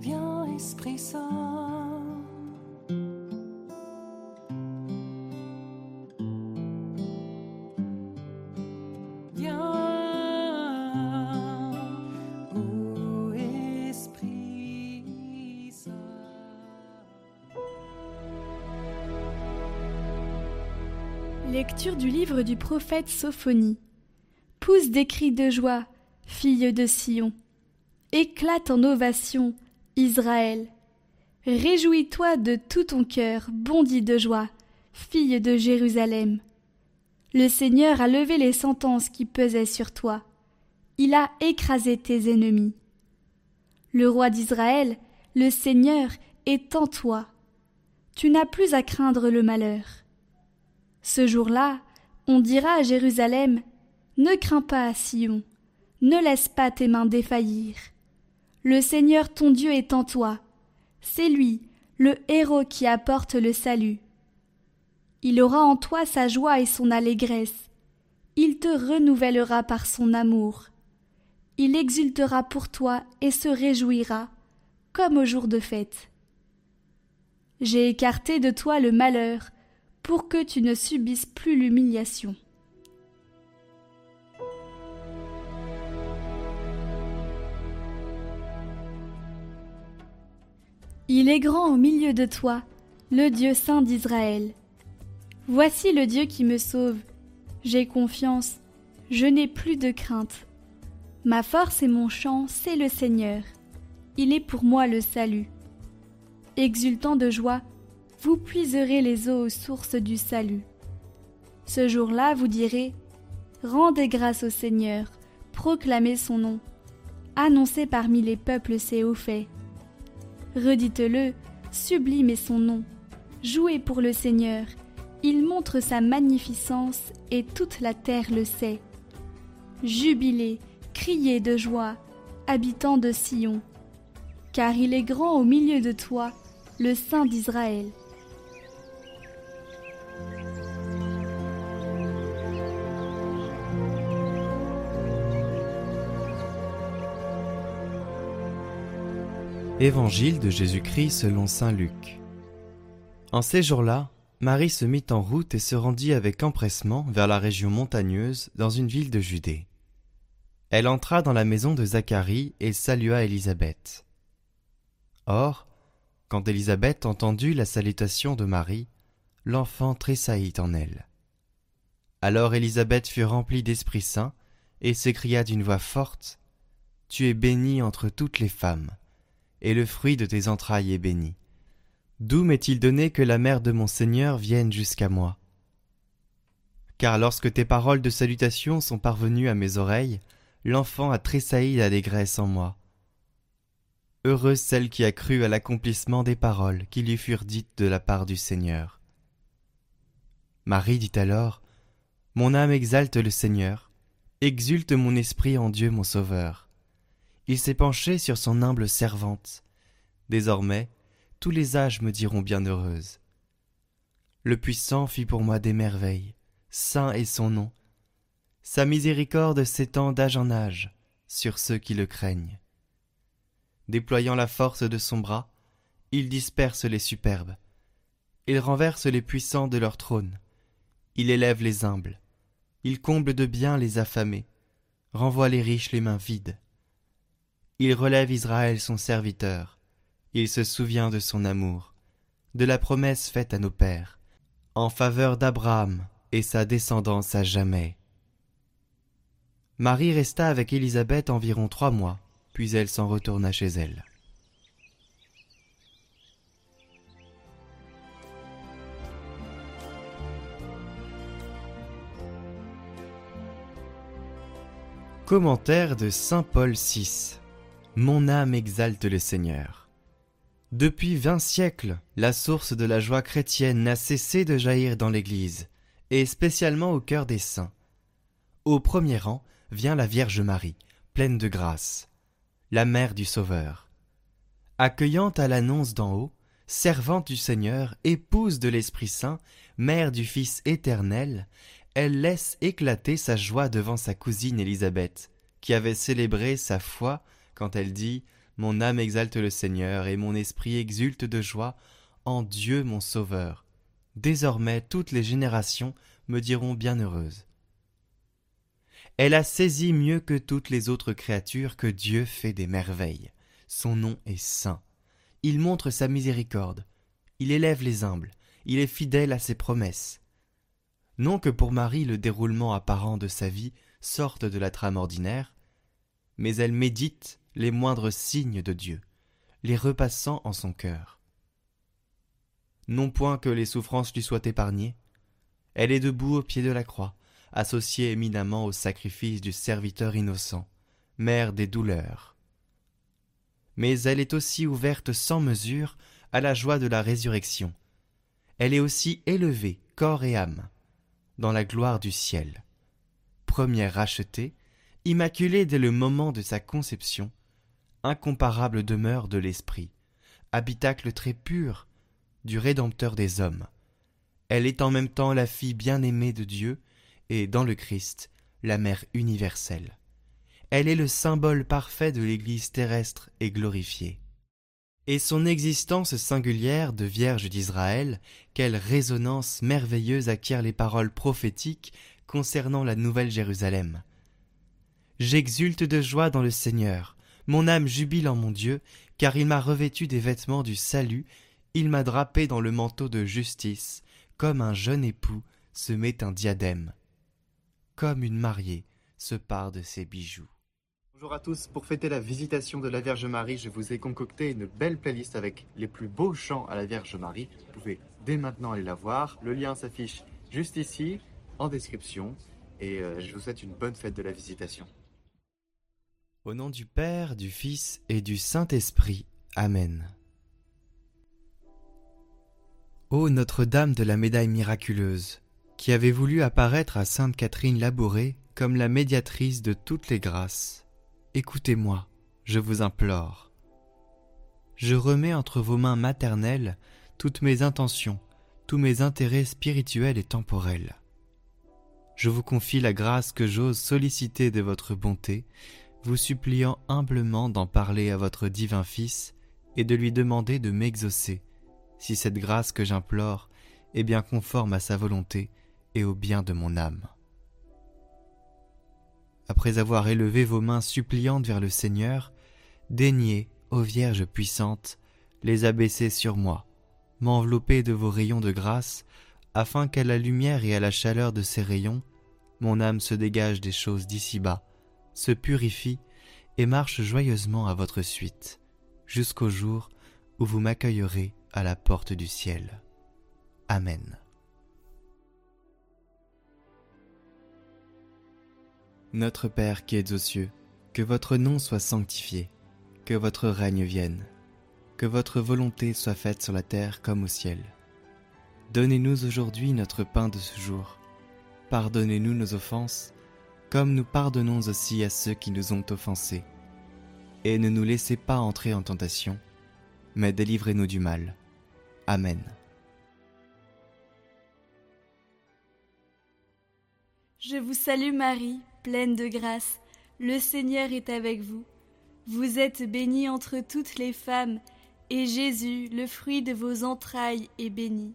Viens, Esprit Saint. Lecture du livre du prophète Sophonie. Pousse des cris de joie, fille de Sion. Éclate en ovation, Israël. Réjouis-toi de tout ton cœur, bondis de joie, fille de Jérusalem. Le Seigneur a levé les sentences qui pesaient sur toi. Il a écrasé tes ennemis. Le roi d'Israël, le Seigneur, est en toi. Tu n'as plus à craindre le malheur. Ce jour-là, on dira à Jérusalem Ne crains pas, Sion, ne laisse pas tes mains défaillir. Le Seigneur ton Dieu est en toi. C'est lui, le héros qui apporte le salut. Il aura en toi sa joie et son allégresse. Il te renouvellera par son amour. Il exultera pour toi et se réjouira, comme au jour de fête. J'ai écarté de toi le malheur, pour que tu ne subisses plus l'humiliation. Il est grand au milieu de toi, le Dieu saint d'Israël. Voici le Dieu qui me sauve. J'ai confiance, je n'ai plus de crainte. Ma force et mon chant, c'est le Seigneur. Il est pour moi le salut. Exultant de joie, vous puiserez les eaux aux sources du salut. Ce jour-là, vous direz Rendez grâce au Seigneur, proclamez son nom, annoncez parmi les peuples ses hauts faits. Redites-le, sublime est son nom. Jouez pour le Seigneur, il montre sa magnificence et toute la terre le sait. Jubilez, criez de joie, habitants de Sion, car il est grand au milieu de toi, le Saint d'Israël. Évangile de Jésus-Christ selon Saint Luc. En ces jours-là, Marie se mit en route et se rendit avec empressement vers la région montagneuse dans une ville de Judée. Elle entra dans la maison de Zacharie et salua Élisabeth. Or, quand Élisabeth entendit la salutation de Marie, l'enfant tressaillit en elle. Alors Élisabeth fut remplie d'Esprit Saint et s'écria d'une voix forte Tu es bénie entre toutes les femmes, et le fruit de tes entrailles est béni. D'où m'est-il donné que la mère de mon Seigneur vienne jusqu'à moi? Car lorsque tes paroles de salutation sont parvenues à mes oreilles, l'enfant a tressailli d'allégresse en moi. Heureuse celle qui a cru à l'accomplissement des paroles qui lui furent dites de la part du Seigneur. Marie dit alors Mon âme exalte le Seigneur, exulte mon esprit en Dieu mon Sauveur. Il s'est penché sur son humble servante. Désormais, tous les âges me diront bienheureuse. Le puissant fit pour moi des merveilles, saint est son nom. Sa miséricorde s'étend d'âge en âge sur ceux qui le craignent. Déployant la force de son bras, il disperse les superbes. Il renverse les puissants de leur trône. Il élève les humbles. Il comble de bien les affamés, renvoie les riches les mains vides. Il relève Israël son serviteur. Il se souvient de son amour, de la promesse faite à nos pères, en faveur d'Abraham et sa descendance à jamais. Marie resta avec Élisabeth environ trois mois, puis elle s'en retourna chez elle. Commentaire de Saint Paul VI Mon âme exalte le Seigneur. Depuis vingt siècles, la source de la joie chrétienne n'a cessé de jaillir dans l'Église, et spécialement au cœur des saints. Au premier rang vient la Vierge Marie, pleine de grâce, la mère du Sauveur. Accueillante à l'annonce d'en haut, servante du Seigneur, épouse de l'Esprit Saint, mère du Fils éternel, elle laisse éclater sa joie devant sa cousine Élisabeth, qui avait célébré sa foi quand elle dit Mon âme exalte le Seigneur et mon esprit exulte de joie en Dieu mon Sauveur. Désormais toutes les générations me diront bienheureuse. Elle a saisi mieux que toutes les autres créatures que Dieu fait des merveilles. Son nom est saint. Il montre sa miséricorde. Il élève les humbles. Il est fidèle à ses promesses. Non que pour Marie le déroulement apparent de sa vie sorte de la trame ordinaire, mais elle médite les moindres signes de Dieu, les repassant en son cœur. Non point que les souffrances lui soient épargnées, elle est debout au pied de la croix, associée éminemment au sacrifice du serviteur innocent, mère des douleurs. Mais elle est aussi ouverte sans mesure à la joie de la résurrection. Elle est aussi élevée, corps et âme, dans la gloire du ciel. Première rachetée, immaculée dès le moment de sa conception, incomparable demeure de l'esprit, habitacle très pur du Rédempteur des hommes. Elle est en même temps la fille bien-aimée de Dieu et, dans le Christ, la mère universelle. Elle est le symbole parfait de l'Église terrestre et glorifiée. Et son existence singulière de Vierge d'Israël, quelle résonance merveilleuse acquièrent les paroles prophétiques concernant la Nouvelle Jérusalem. J'exulte de joie dans le Seigneur, mon âme jubile en mon Dieu, car il m'a revêtu des vêtements du salut, il m'a drapé dans le manteau de justice, comme un jeune époux se met un diadème, comme une mariée se part de ses bijoux. Bonjour à tous, pour fêter la visitation de la Vierge Marie, je vous ai concocté une belle playlist avec les plus beaux chants à la Vierge Marie. Vous pouvez dès maintenant aller la voir. Le lien s'affiche juste ici, en description, et euh, je vous souhaite une bonne fête de la visitation. Au nom du Père, du Fils et du Saint-Esprit. Amen. Ô Notre-Dame de la médaille miraculeuse, qui avez voulu apparaître à Sainte Catherine Labourée comme la médiatrice de toutes les grâces, écoutez-moi, je vous implore. Je remets entre vos mains maternelles toutes mes intentions, tous mes intérêts spirituels et temporels. Je vous confie la grâce que j'ose solliciter de votre bonté, vous suppliant humblement d'en parler à votre divin Fils et de lui demander de m'exaucer, si cette grâce que j'implore est bien conforme à sa volonté et au bien de mon âme. Après avoir élevé vos mains suppliantes vers le Seigneur, daignez, ô Vierge puissante, les abaisser sur moi, m'envelopper de vos rayons de grâce, afin qu'à la lumière et à la chaleur de ces rayons, mon âme se dégage des choses d'ici-bas, se purifie et marche joyeusement à votre suite, jusqu'au jour où vous m'accueillerez à la porte du ciel. Amen. Notre Père qui êtes aux cieux, que votre nom soit sanctifié, que votre règne vienne, que votre volonté soit faite sur la terre comme au ciel. Donnez-nous aujourd'hui notre pain de ce jour. Pardonnez-nous nos offenses, comme nous pardonnons aussi à ceux qui nous ont offensés. Et ne nous laissez pas entrer en tentation, mais délivrez-nous du mal. Amen. Je vous salue Marie, pleine de grâce, le Seigneur est avec vous. Vous êtes bénie entre toutes les femmes, et Jésus, le fruit de vos entrailles, est béni.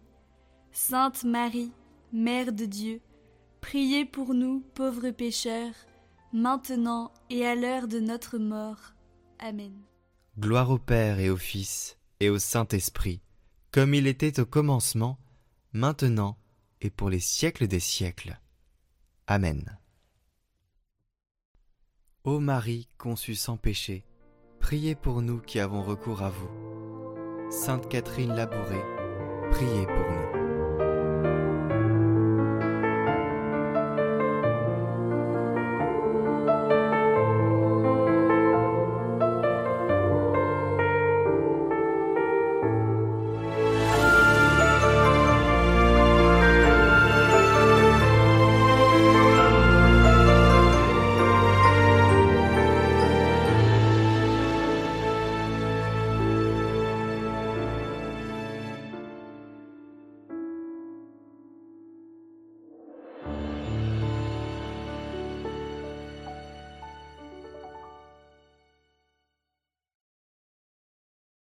Sainte Marie, Mère de Dieu, Priez pour nous, pauvres pécheurs, maintenant et à l'heure de notre mort. Amen. Gloire au Père et au Fils et au Saint-Esprit, comme il était au commencement, maintenant et pour les siècles des siècles. Amen. Ô Marie conçue sans péché, priez pour nous qui avons recours à vous. Sainte Catherine Labourée, priez pour nous.